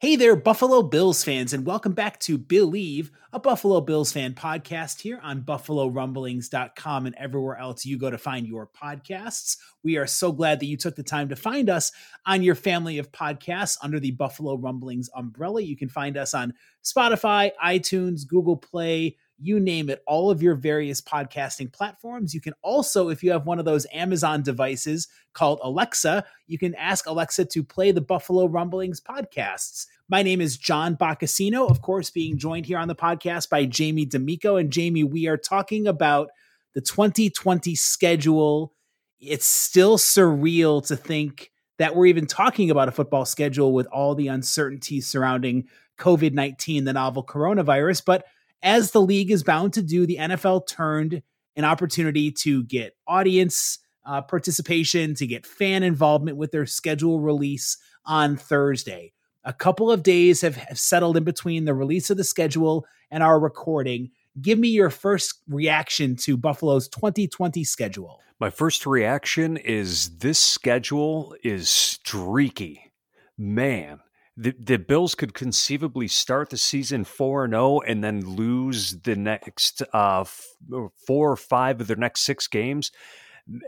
Hey there, Buffalo Bills fans, and welcome back to Billieve, a Buffalo Bills fan podcast here on BuffaloRumblings.com and everywhere else you go to find your podcasts. We are so glad that you took the time to find us on your family of podcasts under the Buffalo Rumblings umbrella. You can find us on Spotify, iTunes, Google Play, you name it, all of your various podcasting platforms. You can also, if you have one of those Amazon devices called Alexa, you can ask Alexa to play the Buffalo Rumblings podcasts. My name is John Boccacino, of course, being joined here on the podcast by Jamie D'Amico. And Jamie, we are talking about the 2020 schedule. It's still surreal to think that we're even talking about a football schedule with all the uncertainty surrounding COVID 19, the novel coronavirus. But as the league is bound to do, the NFL turned an opportunity to get audience uh, participation, to get fan involvement with their schedule release on Thursday. A couple of days have, have settled in between the release of the schedule and our recording. Give me your first reaction to Buffalo's 2020 schedule. My first reaction is this schedule is streaky. Man, the, the Bills could conceivably start the season 4 and 0 and then lose the next uh, four or five of their next six games.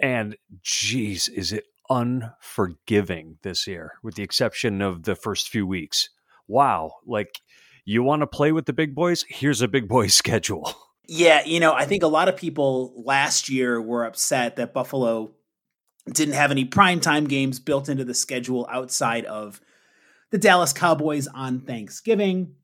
And geez, is it unforgiving this year, with the exception of the first few weeks. Wow. Like, you want to play with the big boys? Here's a big boy schedule. Yeah, you know, I think a lot of people last year were upset that Buffalo didn't have any primetime games built into the schedule outside of the Dallas Cowboys on Thanksgiving.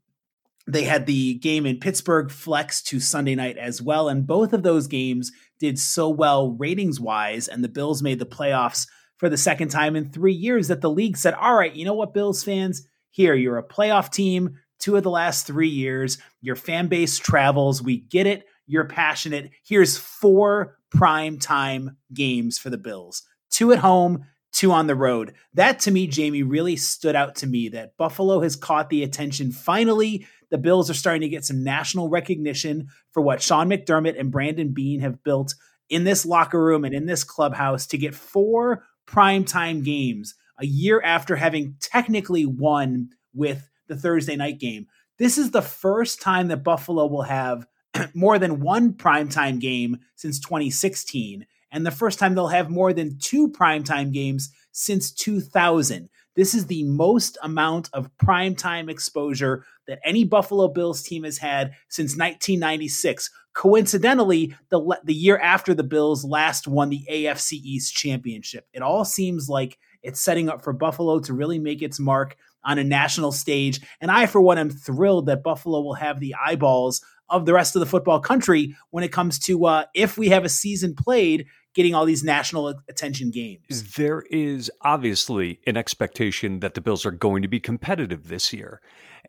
They had the game in Pittsburgh flex to Sunday night as well. And both of those games did so well ratings wise. And the Bills made the playoffs for the second time in three years that the league said, all right, you know what, Bills fans? Here, you're a playoff team two of the last three years. Your fan base travels. We get it. You're passionate. Here's four prime time games for the Bills two at home, two on the road. That to me, Jamie, really stood out to me that Buffalo has caught the attention. Finally, the Bills are starting to get some national recognition for what Sean McDermott and Brandon Beane have built in this locker room and in this clubhouse to get four primetime games a year after having technically won with the Thursday night game. This is the first time that Buffalo will have more than one primetime game since 2016 and the first time they'll have more than two primetime games since 2000. This is the most amount of primetime exposure that any Buffalo Bills team has had since 1996. Coincidentally, the, the year after the Bills last won the AFC East championship. It all seems like it's setting up for Buffalo to really make its mark on a national stage. And I, for one, am thrilled that Buffalo will have the eyeballs of the rest of the football country when it comes to uh, if we have a season played getting all these national attention games. There is obviously an expectation that the Bills are going to be competitive this year.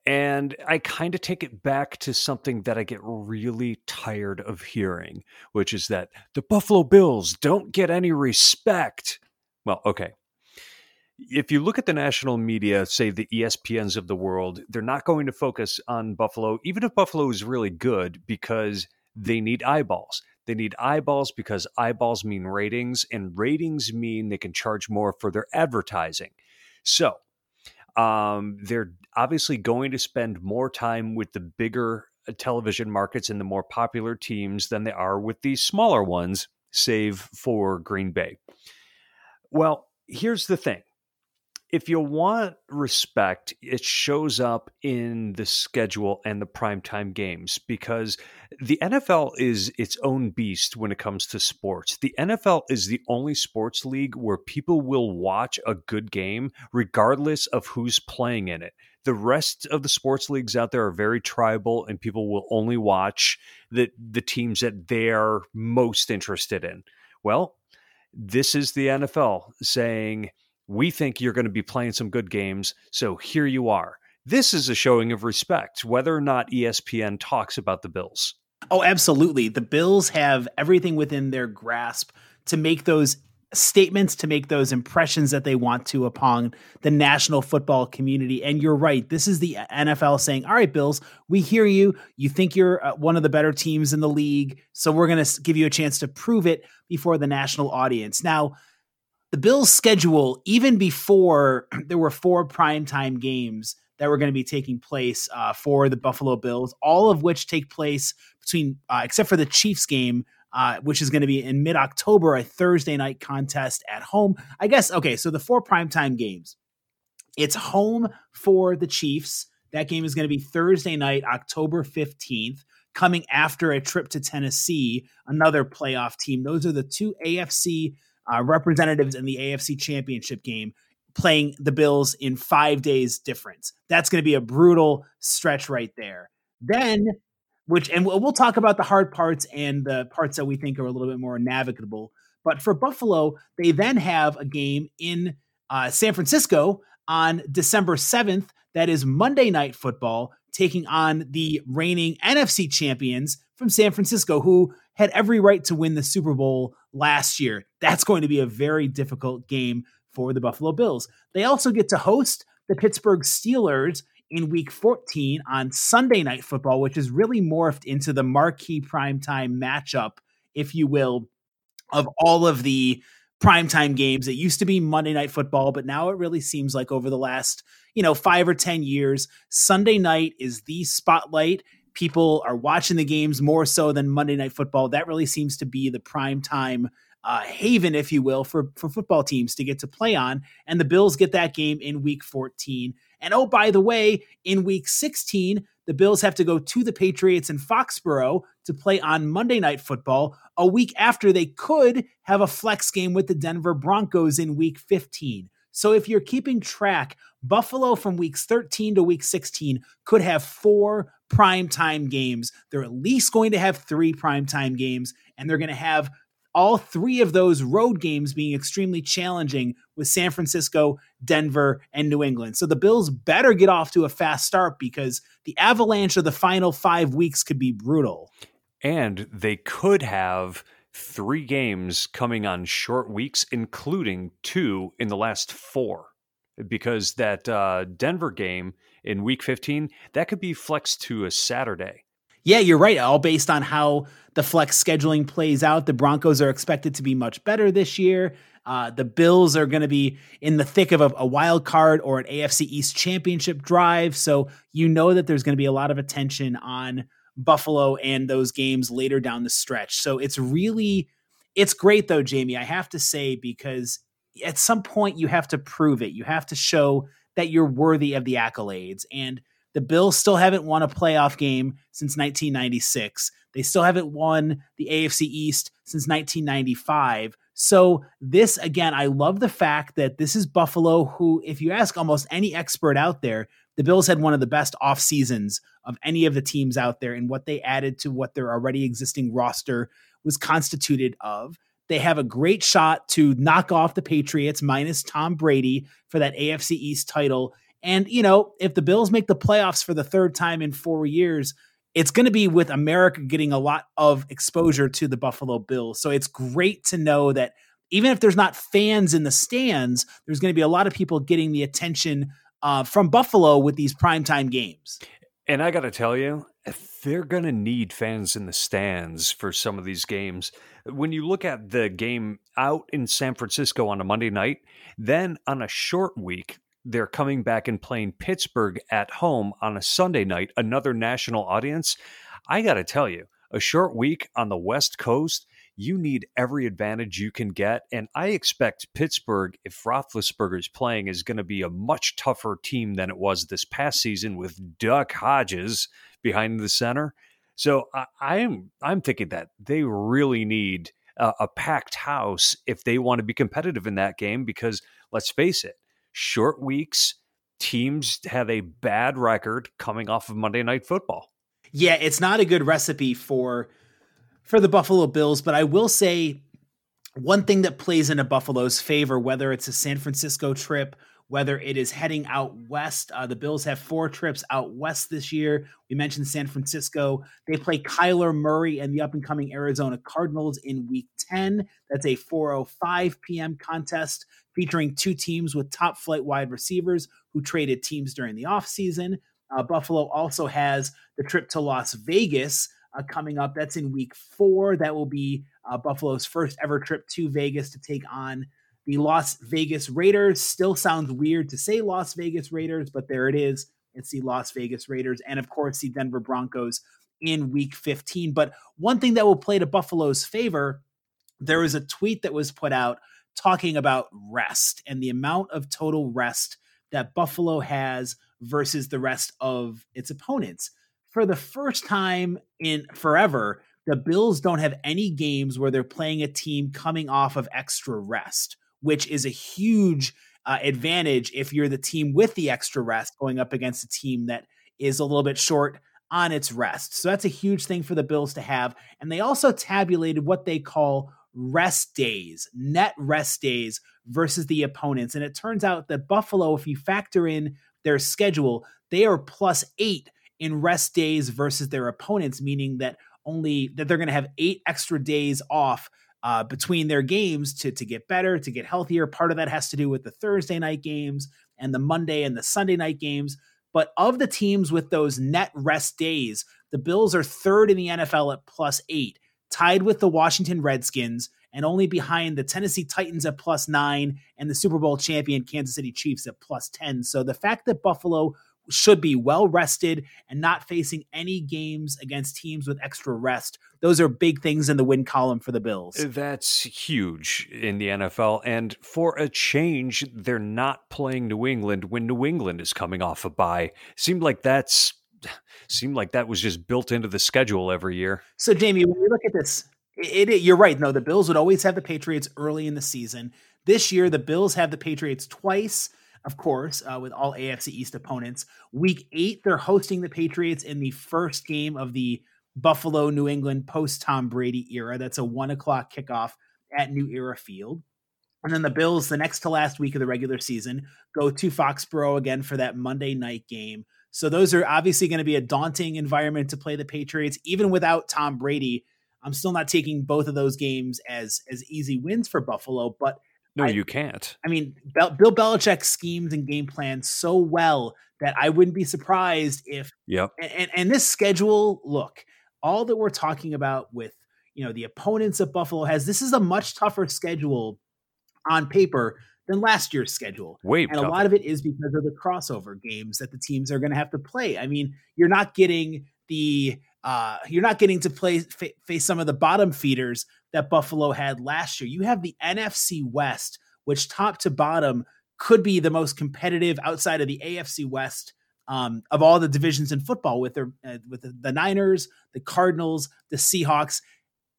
And I kind of take it back to something that I get really tired of hearing, which is that the Buffalo Bills don't get any respect. Well, okay, if you look at the national media, say the ESPNs of the world, they're not going to focus on Buffalo, even if Buffalo is really good, because they need eyeballs. They need eyeballs because eyeballs mean ratings, and ratings mean they can charge more for their advertising. So um, they're obviously going to spend more time with the bigger uh, television markets and the more popular teams than they are with the smaller ones, save for Green Bay. Well, here's the thing if you want respect, it shows up in the schedule and the primetime games because the NFL is its own beast when it comes to sports. The NFL is the only sports league where people will watch a good game regardless of who's playing in it. The rest of the sports leagues out there are very tribal and people will only watch the the teams that they're most interested in. Well, this is the NFL saying we think you're going to be playing some good games, so here you are. This is a showing of respect, whether or not ESPN talks about the Bills. Oh, absolutely. The Bills have everything within their grasp to make those statements to make those impressions that they want to upon the national football community. And you're right. This is the NFL saying, all right, Bills, we hear you. You think you're uh, one of the better teams in the league. So we're going to give you a chance to prove it before the national audience. Now, the Bills' schedule, even before there were four primetime games that were going to be taking place uh, for the Buffalo Bills, all of which take place between, uh, except for the Chiefs game, uh, which is going to be in mid October, a Thursday night contest at home. I guess, okay, so the four primetime games. It's home for the Chiefs. That game is going to be Thursday night, October 15th, coming after a trip to Tennessee, another playoff team. Those are the two AFC uh, representatives in the AFC Championship game playing the Bills in five days difference. That's going to be a brutal stretch right there. Then, which, and we'll, talk about the hard parts and the parts that we think are a little bit more navigable. But for Buffalo, they then have a game in uh, San Francisco on December 7th. That is Monday Night Football, taking on the reigning NFC champions from San Francisco, who had every right to win the Super Bowl last year. That's going to be a very difficult game for the Buffalo Bills. They also get to host the Pittsburgh Steelers in week 14 on Sunday Night Football, which is really morphed into the marquee primetime matchup, if you will, of all of the primetime games. It used to be Monday Night Football, but now it really seems like over the last, you know, five or 10 years, Sunday night is the spotlight people are watching the games more so than Monday Night Football. That really seems to be the prime time uh, haven, if you will, for for football teams to get to play on. And the Bills get that game in Week 14. And oh, by the way, in Week 16, the Bills have to go to the Patriots in Foxborough to play on Monday Night Football a week after they could have a flex game with the Denver Broncos in Week 15. So if you're keeping track, Buffalo from weeks 13 to week 16 could have four primetime games. They're at least going to have three primetime games, and they're going to have all three of those road games being extremely challenging with San Francisco, Denver, and New England. So the Bills better get off to a fast start because the avalanche of the final five weeks could be brutal. And they could have three games coming on short weeks, including two in the last four because that uh, Denver game in Week 15 that could be flexed to a Saturday. Yeah, you're right. All based on how the flex scheduling plays out. The Broncos are expected to be much better this year. Uh, the Bills are going to be in the thick of a, a, wild card or an AFC East championship drive. So you know that there's going to be a lot of attention on Buffalo and those games later down the stretch. So it's really, it's great though, Jamie. I have to say, because at some point you have to prove it. You have to show that you're worthy of the accolades. And the Bills still haven't won a playoff game since 1996. They still haven't won the AFC East since 1995. So, this again, I love the fact that this is Buffalo, who, if you ask almost any expert out there, the Bills had one of the best off seasons of any of the teams out there, and what they added to what their already existing roster was constituted of. They have a great shot to knock off the Patriots minus Tom Brady for that AFC East title. And, you know, if the Bills make the playoffs for the third time in four years, it's going to be with America getting a lot of exposure to the Buffalo Bills. So it's great to know that even if there's not fans in the stands, there's going to be a lot of people getting the attention uh, from Buffalo with these primetime games. And I got to tell you, they're going to need fans in the stands for some of these games. When you look at the game out in San Francisco on a Monday night, then on a short week, they're coming back and playing Pittsburgh at home on a Sunday night, another national audience. I got to tell you, a short week on the West Coast, you need every advantage you can get. And I expect Pittsburgh, if Roethlisberger is playing, is going to be a much tougher team than it was this past season with Duck Hodges behind the center. So I, am I'm thinking that they really need a, a packed house if they want to be competitive in that game because let's face it, short weeks teams have a bad record coming off of Monday Night Football. Yeah, it's not a good recipe for for the Buffalo Bills, but I will say one thing that plays into Buffalo's favor, whether it's a San Francisco trip, whether it is heading out west. Uh, the Bills have four trips out west this year. We mentioned San Francisco. They play Kyler Murray and the up and coming Arizona Cardinals in week 10. That's a 4:05 p.m. contest featuring two teams with top flight wide receivers who traded teams during the offseason. Uh, Buffalo also has the trip to Las Vegas uh, coming up. That's in week four. That will be uh, Buffalo's first ever trip to Vegas to take on the Las Vegas Raiders. Still sounds weird to say Las Vegas Raiders, but there it is. It's the Las Vegas Raiders. And of course, the Denver Broncos in week 15. But one thing that will play to Buffalo's favor there was a tweet that was put out talking about rest and the amount of total rest that Buffalo has versus the rest of its opponents. For the first time in forever, the Bills don't have any games where they're playing a team coming off of extra rest, which is a huge uh, advantage if you're the team with the extra rest going up against a team that is a little bit short on its rest. So that's a huge thing for the Bills to have. And they also tabulated what they call rest days, net rest days versus the opponents. And it turns out that Buffalo, if you factor in their schedule, they are plus eight in rest days versus their opponents, meaning that only that they're going to have eight extra days off uh, between their games to to get better, to get healthier. Part of that has to do with the Thursday night games and the Monday and the Sunday night games. But of the teams with those net rest days, the Bills are third in the NFL at plus eight tied with the Washington Redskins and only behind the Tennessee Titans at plus nine and the Super Bowl champion Kansas City Chiefs at plus 10. So the fact that Buffalo should be well rested and not facing any games against teams with extra rest. Those are big things in the win column for the Bills. That's huge in the NFL. And for a change, they're not playing New England when New England is coming off a bye. Seemed like that's seemed like that was just built into the schedule every year. So, Jamie, when we look at this, it, it, you're right. No, the Bills would always have the Patriots early in the season. This year, the Bills have the Patriots twice, of course, uh, with all AFC East opponents. Week eight, they're hosting the Patriots in the first game of the Buffalo New England post Tom Brady era. That's a one o'clock kickoff at New Era Field. And then the Bills, the next to last week of the regular season, go to Foxborough again for that Monday night game. So those are obviously going to be a daunting environment to play the Patriots, even without Tom Brady. I'm still not taking both of those games as as easy wins for Buffalo, but no, I, you can't. I mean, Bill Belichick schemes and game plans so well that I wouldn't be surprised if. Yep. And, and, and this schedule, look, all that we're talking about with you know the opponents that Buffalo has, this is a much tougher schedule on paper than last year's schedule. Way and tougher. a lot of it is because of the crossover games that the teams are going to have to play. I mean, you're not getting the uh, you're not getting to play face some of the bottom feeders that Buffalo had last year. You have the NFC West, which top to bottom could be the most competitive outside of the AFC West um, of all the divisions in football, with their uh, with the Niners, the Cardinals, the Seahawks,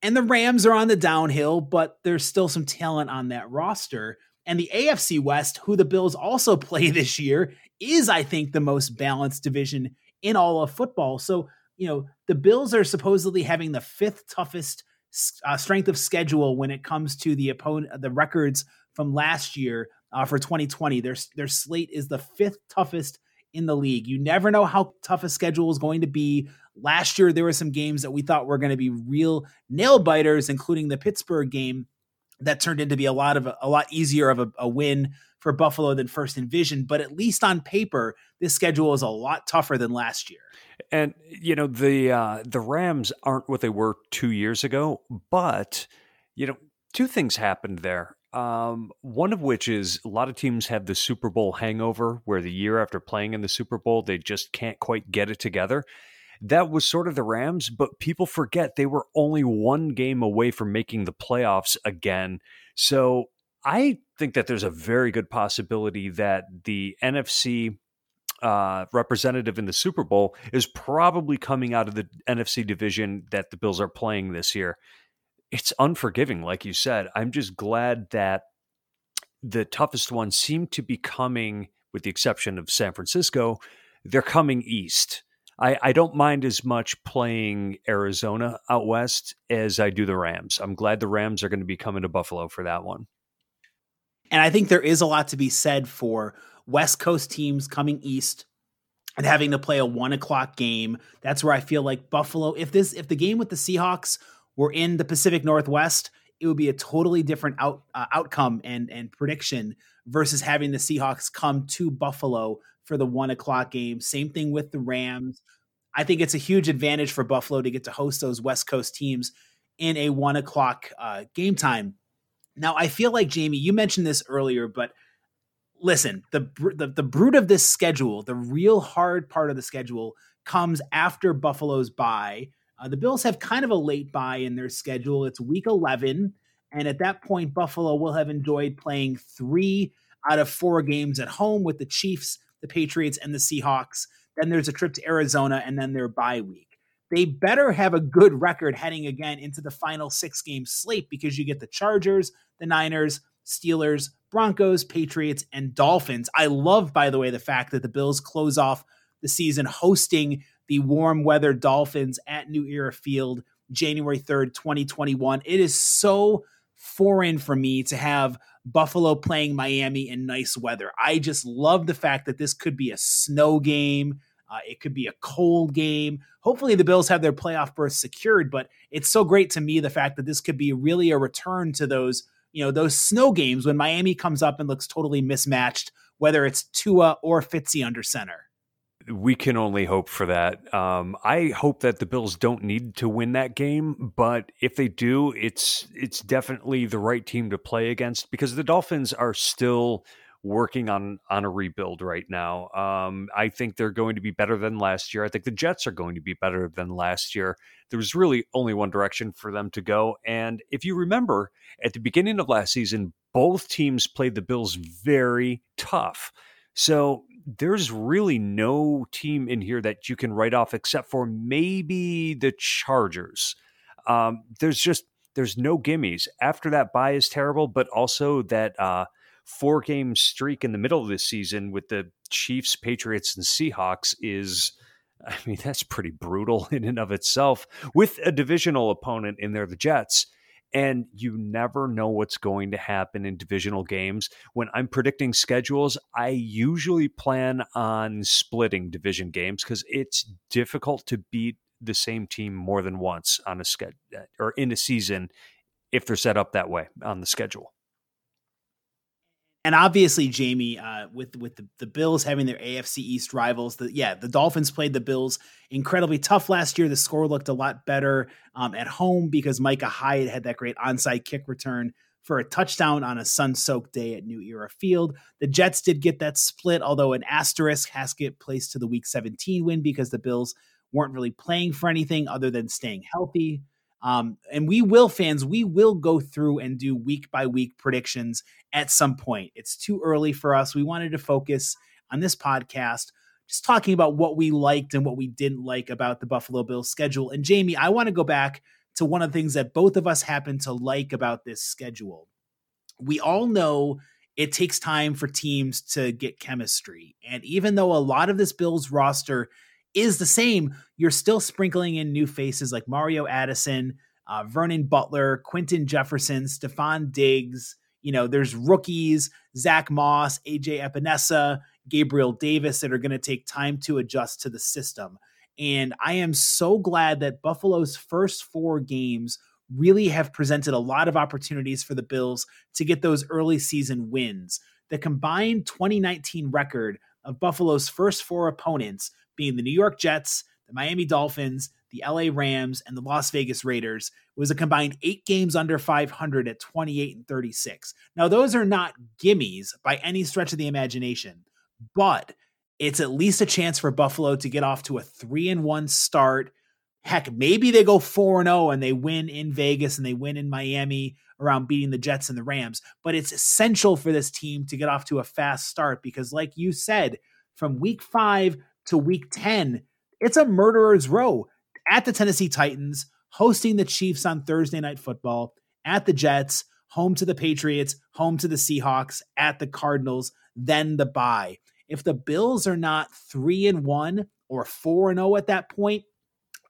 and the Rams are on the downhill, but there's still some talent on that roster. And the AFC West, who the Bills also play this year, is I think the most balanced division in all of football. So you know, the Bills are supposedly having the fifth toughest uh, strength of schedule when it comes to the opponent, the records from last year uh, for 2020. Their their slate is the fifth toughest in the league. You never know how tough a schedule is going to be. Last year, there were some games that we thought were going to be real nail biters, including the Pittsburgh game that turned into be a lot of a, lot easier of a, a win for Buffalo than first envisioned. But at least on paper, this schedule is a lot tougher than last year. And you know the uh, the Rams aren't what they were two years ago, but you know two things happened there. Um, one of which is a lot of teams have the Super Bowl hangover, where the year after playing in the Super Bowl they just can't quite get it together. that was sort of the Rams, but people forget they were only one game away from making the playoffs again. So I think that there's a very good possibility that the NFC uh, representative in the Super Bowl is probably coming out of the NFC division that the Bills are playing this year. It's unforgiving, like you said. I'm just glad that the toughest ones seem to be coming, with the exception of San Francisco, they're coming east. I, I don't mind as much playing Arizona out west as I do the Rams. I'm glad the Rams are going to be coming to Buffalo for that one. And I think there is a lot to be said for West Coast teams coming east and having to play a one o'clock game. That's where I feel like Buffalo, if this if the game with the Seahawks were in the Pacific Northwest, it would be a totally different out, uh, outcome and and prediction versus having the Seahawks come to Buffalo for the one o'clock game. Same thing with the Rams. I think it's a huge advantage for Buffalo to get to host those West Coast teams in a one o'clock uh, game time. Now, I feel like Jamie, you mentioned this earlier, but listen, the, the the brute of this schedule, the real hard part of the schedule, comes after Buffalo's bye. Uh, the Bills have kind of a late bye in their schedule. It's Week 11, and at that point, Buffalo will have enjoyed playing three out of four games at home with the Chiefs, the Patriots, and the Seahawks. Then there's a trip to Arizona, and then their bye week. They better have a good record heading again into the final six game slate because you get the Chargers, the Niners, Steelers, Broncos, Patriots, and Dolphins. I love, by the way, the fact that the Bills close off the season hosting the warm weather Dolphins at New Era Field January 3rd, 2021. It is so foreign for me to have Buffalo playing Miami in nice weather. I just love the fact that this could be a snow game. Uh, it could be a cold game. Hopefully, the Bills have their playoff berth secured, but it's so great to me the fact that this could be really a return to those, you know, those snow games when Miami comes up and looks totally mismatched, whether it's Tua or Fitzy under center we can only hope for that. Um, I hope that the Bills don't need to win that game, but if they do, it's it's definitely the right team to play against because the Dolphins are still working on on a rebuild right now. Um, I think they're going to be better than last year. I think the Jets are going to be better than last year. There was really only one direction for them to go, and if you remember, at the beginning of last season, both teams played the Bills very tough. So there's really no team in here that you can write off except for maybe the Chargers. Um, there's just there's no gimmies. After that bye is terrible, but also that uh, four game streak in the middle of this season with the Chiefs, Patriots, and Seahawks is. I mean, that's pretty brutal in and of itself with a divisional opponent in there, the Jets and you never know what's going to happen in divisional games. When I'm predicting schedules, I usually plan on splitting division games because it's difficult to beat the same team more than once on a schedule or in a season if they're set up that way on the schedule and obviously Jamie, uh, with with the, the Bills having their AFC East rivals, the yeah, the Dolphins played the Bills incredibly tough last year. The score looked a lot better um, at home because Micah Hyde had that great onside kick return for a touchdown on a sun-soaked day at New Era Field. The Jets did get that split, although an asterisk has to get placed to the Week 17 win because the Bills weren't really playing for anything other than staying healthy. Um, and we will, fans, we will go through and do week by week predictions at some point. It's too early for us. We wanted to focus on this podcast just talking about what we liked and what we didn't like about the Buffalo Bills schedule. And Jamie, I want to go back to one of the things that both of us happen to like about this schedule. We all know it takes time for teams to get chemistry. And even though a lot of this Bills roster is the same, you're still sprinkling in new faces like Mario Addison, uh, Vernon Butler, Quinton Jefferson, Stefon Diggs. You know, there's rookies, Zach Moss, AJ Epenesa, Gabriel Davis that are going to take time to adjust to the system. And I am so glad that Buffalo's first four games really have presented a lot of opportunities for the Bills to get those early season wins. The combined 2019 record of Buffalo's first four opponents being the New York Jets, the Miami Dolphins, the LA Rams, and the Las Vegas Raiders. It was a combined eight games under 500 at 28 and 36. Now, those are not gimmies by any stretch of the imagination, but it's at least a chance for Buffalo to get off to a three and one start. Heck, maybe they go 4 0 and they win in Vegas and they win in Miami around beating the Jets and the Rams. But it's essential for this team to get off to a fast start because, like you said, from week five to week 10, it's a murderer's row at the Tennessee Titans, hosting the Chiefs on Thursday Night Football, at the Jets, home to the Patriots, home to the Seahawks, at the Cardinals, then the bye. If the Bills are not 3 and 1 or 4 and 0 at that point,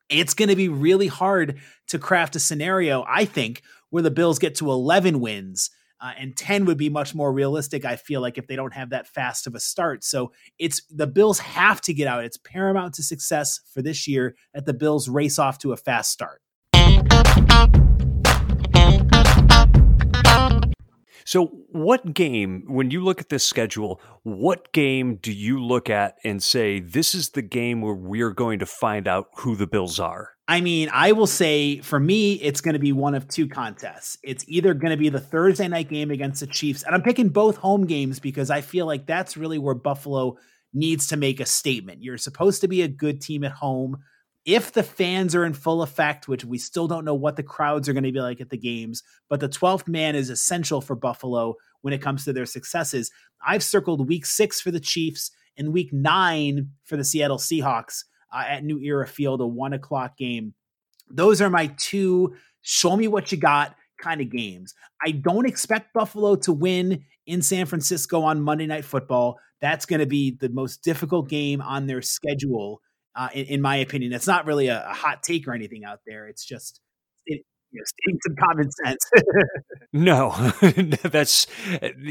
it's going to be really hard to craft a scenario, I think, where the Bills get to 11 wins. Uh, and 10 would be much more realistic, I feel like, if they don't have that fast of a start. So it's the Bills have to get out. It's paramount to success for this year that the Bills race off to a fast start. So, what game, when you look at this schedule, what game do you look at and say, this is the game where we're going to find out who the Bills are? I mean, I will say for me, it's going to be one of two contests. It's either going to be the Thursday night game against the Chiefs, and I'm picking both home games because I feel like that's really where Buffalo needs to make a statement. You're supposed to be a good team at home if the fans are in full effect, which we still don't know what the crowds are going to be like at the games, but the 12th man is essential for Buffalo when it comes to their successes. I've circled week six for the Chiefs and week nine for the Seattle Seahawks uh, at New Era Field, a one o'clock game. Those are my two show me what you got kind of games. I don't expect Buffalo to win in San Francisco on Monday Night Football. That's going to be the most difficult game on their schedule uh, in, in, my opinion. It's not really a, a, hot take or anything out there. It's just it, you know, stating some common sense. no, that's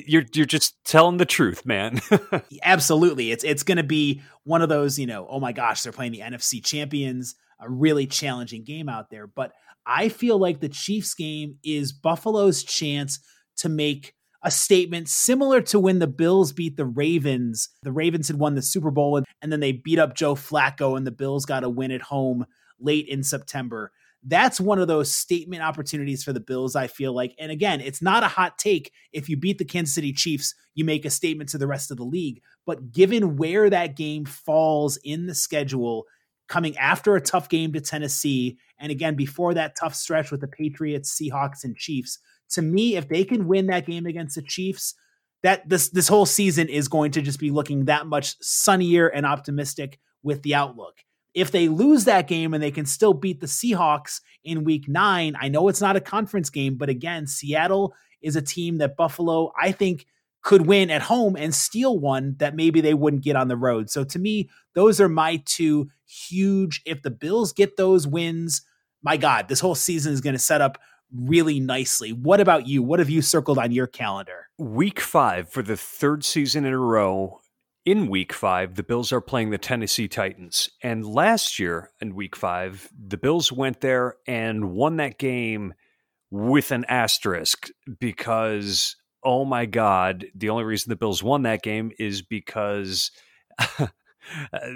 you're you're just telling the truth, man. Absolutely, it's it's going to be one of those. You know, oh my gosh, they're playing the NFC champions. A really challenging game out there, but I feel like the Chiefs game is Buffalo's chance to make a statement similar to when the Bills beat the Ravens. The Ravens had won the Super Bowl and, and then they beat up Joe Flacco, and the Bills got a win at home late in September. That's one of those statement opportunities for the Bills, I feel like. And again, it's not a hot take. If you beat the Kansas City Chiefs, you make a statement to the rest of the league. But given where that game falls in the schedule, coming after a tough game to Tennessee, and again, before that tough stretch with the Patriots, Seahawks, and Chiefs, to me, if they can win that game against the Chiefs, that this this whole season is going to just be looking that much sunnier and optimistic with the outlook. If they lose that game and they can still beat the Seahawks in week 9, I know it's not a conference game, but again, Seattle is a team that Buffalo I think could win at home and steal one that maybe they wouldn't get on the road. So to me, those are my two huge if the Bills get those wins, my god, this whole season is going to set up really nicely. What about you? What have you circled on your calendar? Week five for the third season in a row. In week five, the Bills are playing the Tennessee Titans. And last year in week five, the Bills went there and won that game with an asterisk because, oh my God, the only reason the Bills won that game is because.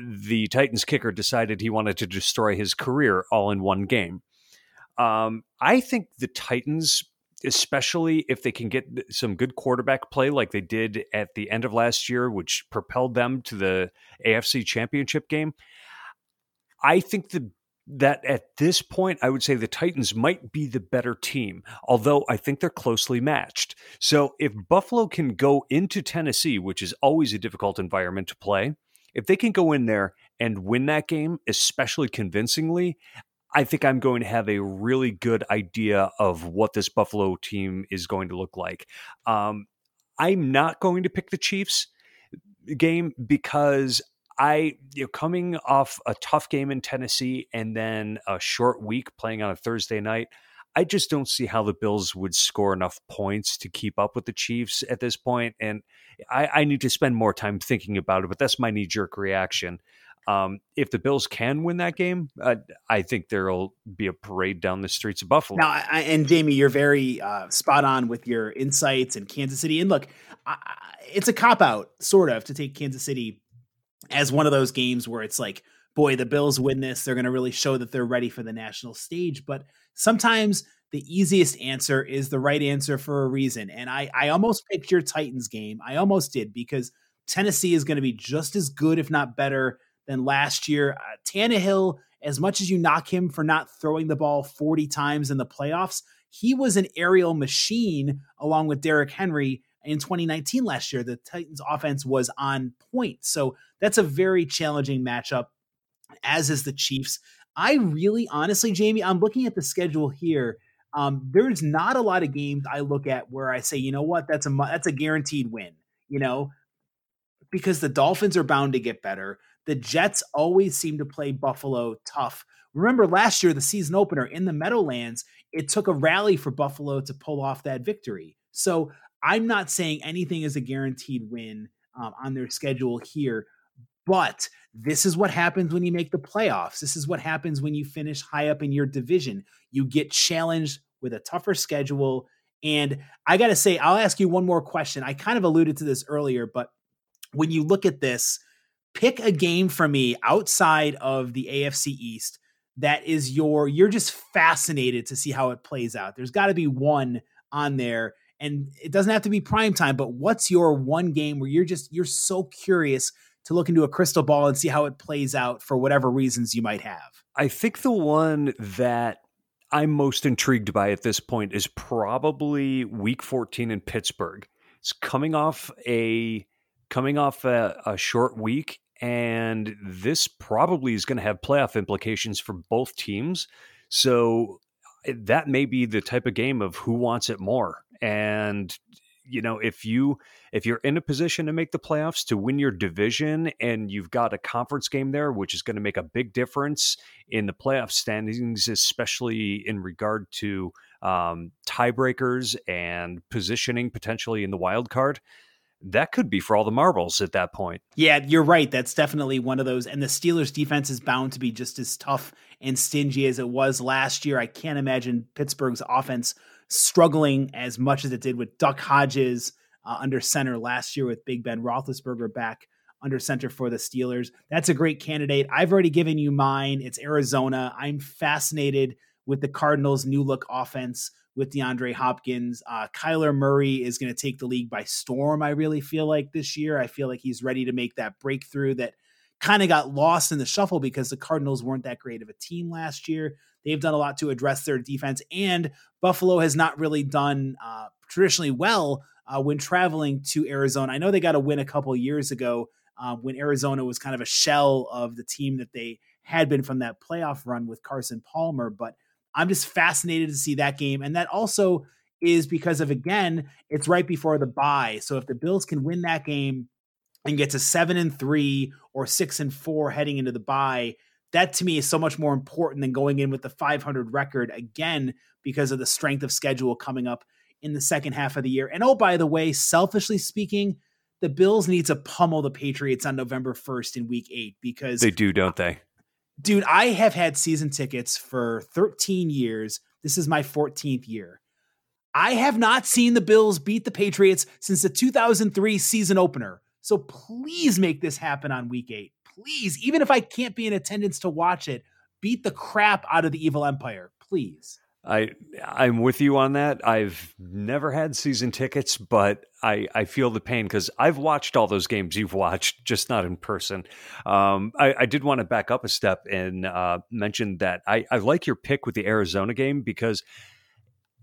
the Titans kicker decided he wanted to destroy his career all in one game. Um, I think the Titans, especially if they can get some good quarterback play like they did at the end of last year, which propelled them to the AFC Championship game, I think the that at this point, I would say the Titans might be the better team, although I think they're closely matched. So if Buffalo can go into Tennessee, which is always a difficult environment to play, if they can go in there and win that game, especially convincingly, I think I'm going to have a really good idea of what this Buffalo team is going to look like. Um, I'm not going to pick the Chiefs game because I, you know, coming off a tough game in Tennessee and then a short week playing on a Thursday night, I just don't see how the Bills would score enough points to keep up with the Chiefs at this point. And I, I need to spend more time thinking about it, but that's my knee jerk reaction. Um, if the Bills can win that game, uh, I think there'll be a parade down the streets of Buffalo. Now, I, and Jamie, you're very uh, spot on with your insights in Kansas City. And look, I, it's a cop out, sort of, to take Kansas City as one of those games where it's like, boy, the Bills win this, they're going to really show that they're ready for the national stage. But sometimes the easiest answer is the right answer for a reason. And I, I almost picked your Titans game. I almost did because Tennessee is going to be just as good, if not better, than last year. Uh, Tannehill, as much as you knock him for not throwing the ball 40 times in the playoffs, he was an aerial machine along with Derrick Henry in 2019 last year. The Titans offense was on point. So that's a very challenging matchup, as is the Chiefs. I really, honestly, Jamie, I'm looking at the schedule here. Um, there's not a lot of games I look at where I say, you know what, that's a that's a guaranteed win. You know, because the Dolphins are bound to get better. The Jets always seem to play Buffalo tough. Remember last year, the season opener in the Meadowlands, it took a rally for Buffalo to pull off that victory. So I'm not saying anything is a guaranteed win um, on their schedule here, but this is what happens when you make the playoffs. This is what happens when you finish high up in your division. You get challenged with a tougher schedule. And I got to say, I'll ask you one more question. I kind of alluded to this earlier, but when you look at this, pick a game for me outside of the AFC East that is your you're just fascinated to see how it plays out. There's got to be one on there and it doesn't have to be prime time, but what's your one game where you're just you're so curious to look into a crystal ball and see how it plays out for whatever reasons you might have? I think the one that I'm most intrigued by at this point is probably week 14 in Pittsburgh. It's coming off a coming off a, a short week and this probably is going to have playoff implications for both teams. So eh, that may be the type of game of who wants it more. And you know, if you if you're in a position to make the playoffs to win your division and you've got a conference game there which is going to make a big difference in the playoff standings especially in regard to um, tiebreakers and positioning potentially in the wild card that could be for all the marbles at that point. Yeah, you're right. That's definitely one of those. And the Steelers defense is bound to be just as tough and stingy as it was last year. I can't imagine Pittsburgh's offense struggling as much as it did with Duck Hodges uh, under center last year with Big Ben Roethlisberger back under center for the Steelers. That's a great candidate. I've already given you mine. It's Arizona. I'm fascinated with the Cardinals' new look offense with DeAndre Hopkins. Uh, Kyler Murray is going to take the league by storm, I really feel like this year. I feel like he's ready to make that breakthrough that kind of got lost in the shuffle because the Cardinals weren't that great of a team last year. They've done a lot to address their defense, and Buffalo has not really done uh, traditionally well uh, when traveling to Arizona. I know they got a win a couple years ago uh, when Arizona was kind of a shell of the team that they had been from that playoff run with Carson Palmer, but I'm just fascinated to see that game. And that also is because of, again, it's right before the bye. So if the Bills can win that game and get to seven and three or six and four heading into the bye, that to me is so much more important than going in with the 500 record again because of the strength of schedule coming up in the second half of the year. And oh, by the way, selfishly speaking, the Bills need to pummel the Patriots on November 1st in week eight because they do, don't they? Dude, I have had season tickets for 13 years. This is my 14th year. I have not seen the Bills beat the Patriots since the 2003 season opener. So please make this happen on week eight. Please, even if I can't be in attendance to watch it, beat the crap out of the evil empire. Please. I I'm with you on that. I've never had season tickets, but I I feel the pain because I've watched all those games you've watched, just not in person. Um, I, I did want to back up a step and uh, mention that I I like your pick with the Arizona game because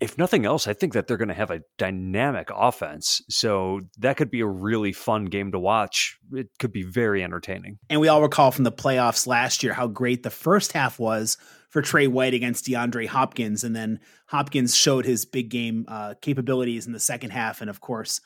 if nothing else, I think that they're going to have a dynamic offense. So that could be a really fun game to watch. It could be very entertaining. And we all recall from the playoffs last year how great the first half was for Tre White against DeAndre Hopkins. And then Hopkins showed his big game uh, capabilities in the second half. And of course,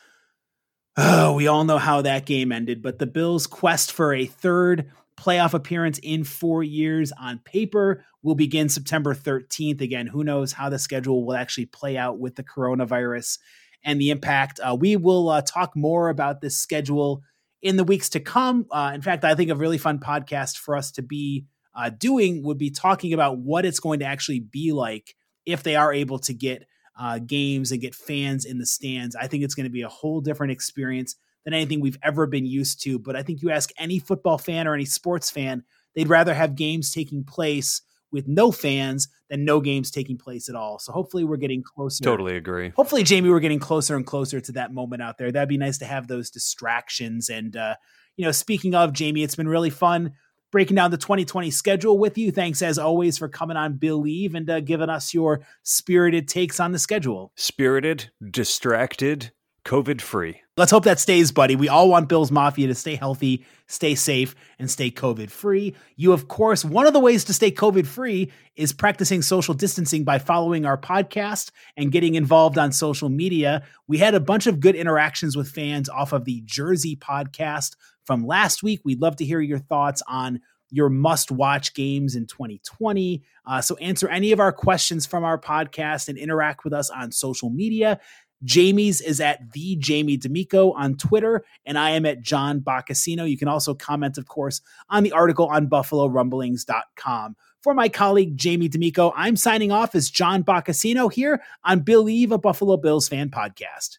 oh, we all know how that game ended. But the Bills' quest for a third playoff appearance in four years on paper will begin September 13th. Again, who knows how the schedule will actually play out with the coronavirus and the impact. Uh, we will uh, talk more about this schedule in the weeks to come. Uh, in fact, I think a really fun podcast for us to be uh, doing would be talking about what it's going to actually be like if they are able to get uh, games and get fans in the stands. I think it's going to be a whole different experience than anything we've ever been used to. But I think you ask any football fan or any sports fan, they'd rather have games taking place with no fans than no games taking place at all. So hopefully we're getting closer. Totally agree. Hopefully, Jamie, we're getting closer and closer to that moment out there. That'd be nice to have those distractions. And uh, you know, speaking of Jamie, it's been really fun breaking down the 2020 schedule with you. Thanks as always for coming on Bleav and uh, giving us your spirited takes on the schedule. Spirited, distracted, COVID free. Let's hope that stays, buddy. We all want Bills Mafia to stay healthy, stay safe, and stay COVID free. You, of course, one of the ways to stay COVID free is practicing social distancing by following our podcast and getting involved on social media. We had a bunch of good interactions with fans off of the Jersey podcast from last week. We'd love to hear your thoughts on your must watch games in 2020. Uh, so, answer any of our questions from our podcast and interact with us on social media. Jamie's is at the Jamie D'Amico on Twitter, and I am at John Boccacino. You can also comment, of course, on the article on BuffaloRumblings.com. For my colleague Jamie D'Amico, I'm signing off as John Boccacino here on Billieve a Buffalo Bills fan podcast.